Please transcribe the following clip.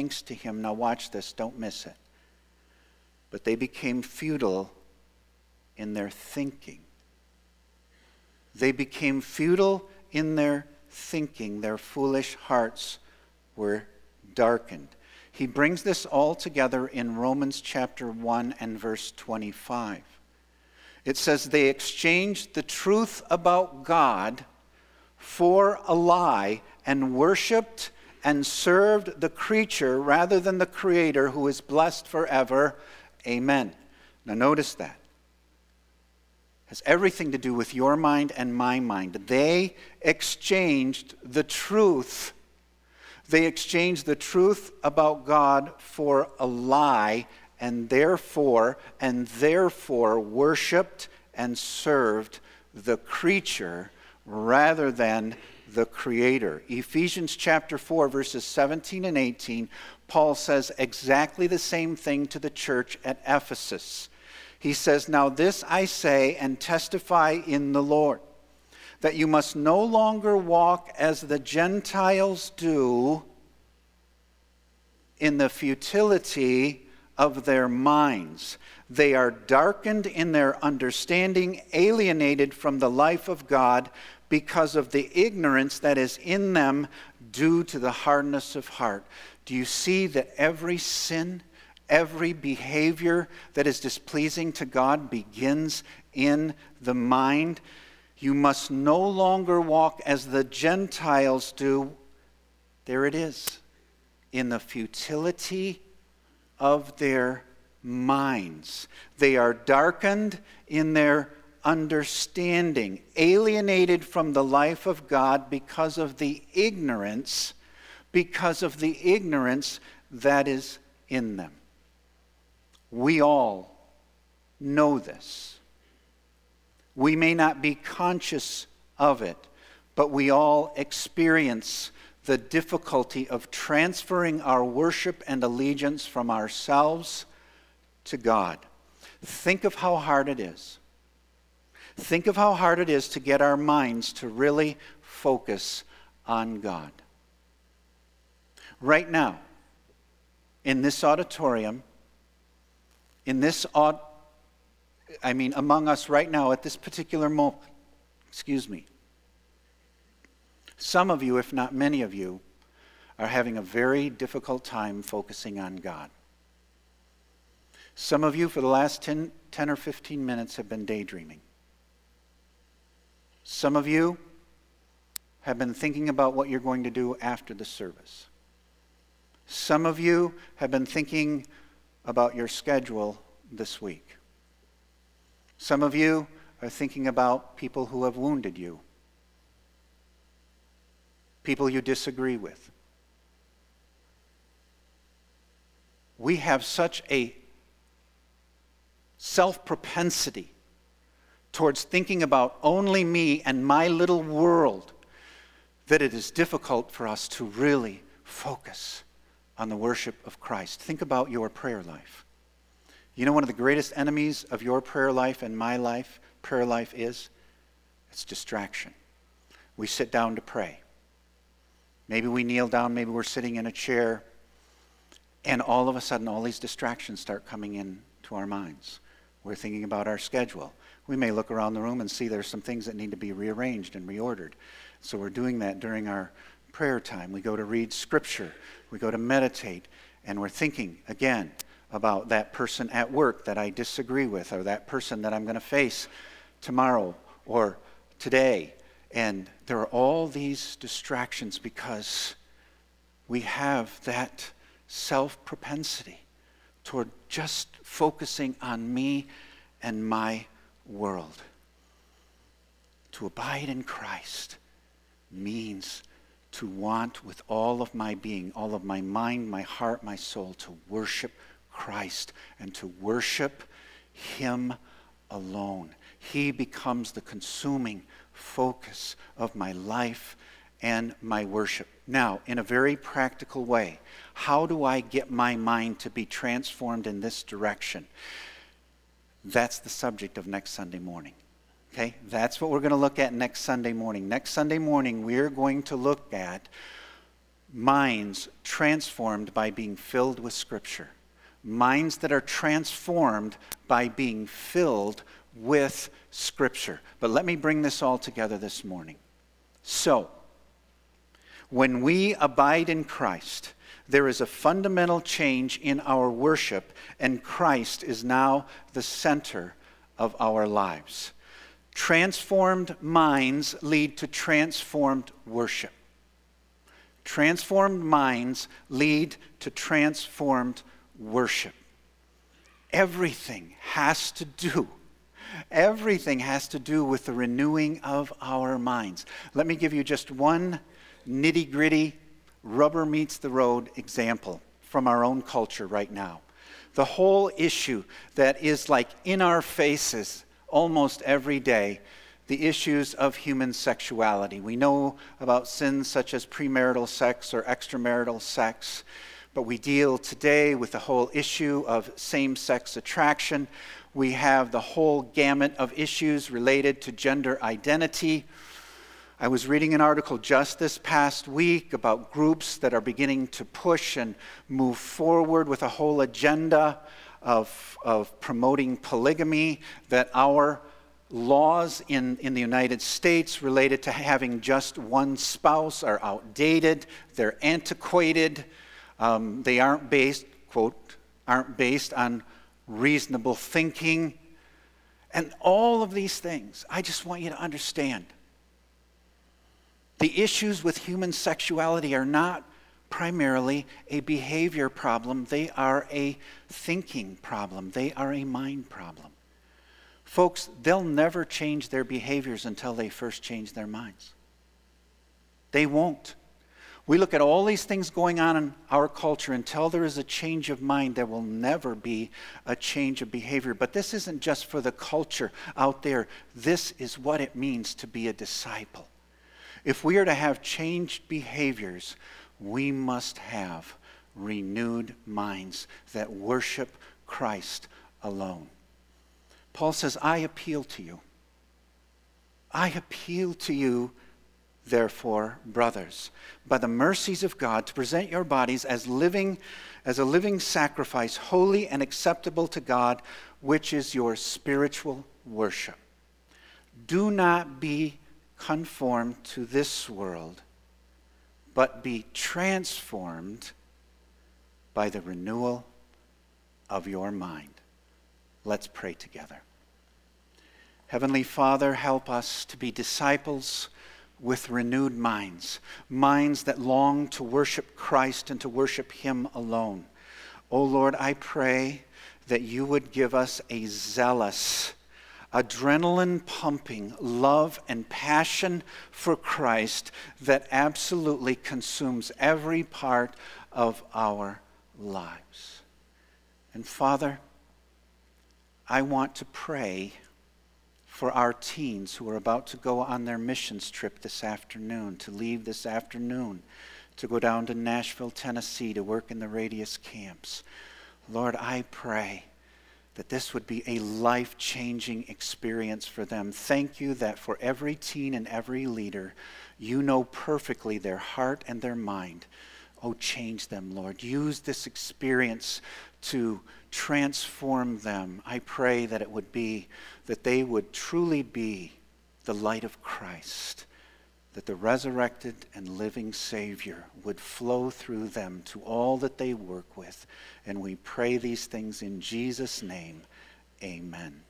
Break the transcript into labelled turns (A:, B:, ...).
A: thanks to him. Now, watch this, don't miss it. But they became futile in their thinking. They became futile in their thinking. Their foolish hearts were darkened. He brings this all together in Romans chapter 1 and verse 25. It says, They exchanged the truth about God for a lie and worshiped and served the creature rather than the Creator who is blessed forever. Amen. Now, notice that. Has everything to do with your mind and my mind. They exchanged the truth. They exchanged the truth about God for a lie, and therefore, and therefore worshiped and served the creature rather than the Creator. Ephesians chapter 4, verses 17 and 18, Paul says exactly the same thing to the church at Ephesus. He says, Now this I say and testify in the Lord, that you must no longer walk as the Gentiles do in the futility of their minds. They are darkened in their understanding, alienated from the life of God because of the ignorance that is in them due to the hardness of heart. Do you see that every sin, every behavior that is displeasing to God begins in the mind? You must no longer walk as the Gentiles do. There it is. In the futility of their minds. They are darkened in their understanding, alienated from the life of God because of the ignorance, because of the ignorance that is in them. We all know this. We may not be conscious of it, but we all experience the difficulty of transferring our worship and allegiance from ourselves to God. Think of how hard it is Think of how hard it is to get our minds to really focus on God. Right now, in this auditorium, in this aud- I mean, among us right now at this particular moment, excuse me, some of you, if not many of you, are having a very difficult time focusing on God. Some of you, for the last 10, 10 or 15 minutes, have been daydreaming. Some of you have been thinking about what you're going to do after the service. Some of you have been thinking about your schedule this week. Some of you are thinking about people who have wounded you, people you disagree with. We have such a self propensity towards thinking about only me and my little world that it is difficult for us to really focus on the worship of Christ. Think about your prayer life. You know, one of the greatest enemies of your prayer life and my life, prayer life is? It's distraction. We sit down to pray. Maybe we kneel down, maybe we're sitting in a chair, and all of a sudden, all these distractions start coming in to our minds. We're thinking about our schedule. We may look around the room and see there's some things that need to be rearranged and reordered. So we're doing that during our prayer time. We go to read scripture, we go to meditate, and we're thinking again about that person at work that I disagree with, or that person that I'm going to face tomorrow or today. And there are all these distractions because we have that self propensity toward just focusing on me and my world. To abide in Christ means to want with all of my being, all of my mind, my heart, my soul, to worship Christ and to worship Him alone. He becomes the consuming focus of my life and my worship. Now, in a very practical way, how do I get my mind to be transformed in this direction? That's the subject of next Sunday morning. Okay? That's what we're going to look at next Sunday morning. Next Sunday morning, we're going to look at minds transformed by being filled with Scripture. Minds that are transformed by being filled with Scripture. But let me bring this all together this morning. So, when we abide in Christ, there is a fundamental change in our worship, and Christ is now the center of our lives. Transformed minds lead to transformed worship. Transformed minds lead to transformed worship. Everything has to do, everything has to do with the renewing of our minds. Let me give you just one nitty gritty, rubber meets the road example from our own culture right now. The whole issue that is like in our faces almost every day the issues of human sexuality. We know about sins such as premarital sex or extramarital sex, but we deal today with the whole issue of same sex attraction. We have the whole gamut of issues related to gender identity. I was reading an article just this past week about groups that are beginning to push and move forward with a whole agenda of, of promoting polygamy, that our laws in, in the United States related to having just one spouse are outdated, they're antiquated, um, they aren't based, quote, aren't based on reasonable thinking. And all of these things, I just want you to understand the issues with human sexuality are not primarily a behavior problem, they are a thinking problem, they are a mind problem. Folks, they'll never change their behaviors until they first change their minds. They won't. We look at all these things going on in our culture. Until there is a change of mind, there will never be a change of behavior. But this isn't just for the culture out there, this is what it means to be a disciple. If we are to have changed behaviors, we must have renewed minds that worship Christ alone. Paul says, I appeal to you. I appeal to you, therefore, brothers, by the mercies of God, to present your bodies as living, as a living sacrifice, holy and acceptable to God, which is your spiritual worship. Do not be conformed to this world, but be transformed by the renewal of your mind. Let's pray together. Heavenly Father, help us to be disciples with renewed minds, minds that long to worship Christ and to worship Him alone. O oh Lord, I pray that you would give us a zealous, adrenaline pumping love and passion for Christ that absolutely consumes every part of our lives. And Father, I want to pray for our teens who are about to go on their missions trip this afternoon, to leave this afternoon, to go down to Nashville, Tennessee, to work in the Radius camps. Lord, I pray that this would be a life changing experience for them. Thank you that for every teen and every leader, you know perfectly their heart and their mind. Oh, change them, Lord. Use this experience to transform them. I pray that it would be that they would truly be the light of Christ, that the resurrected and living Savior would flow through them to all that they work with. And we pray these things in Jesus' name. Amen.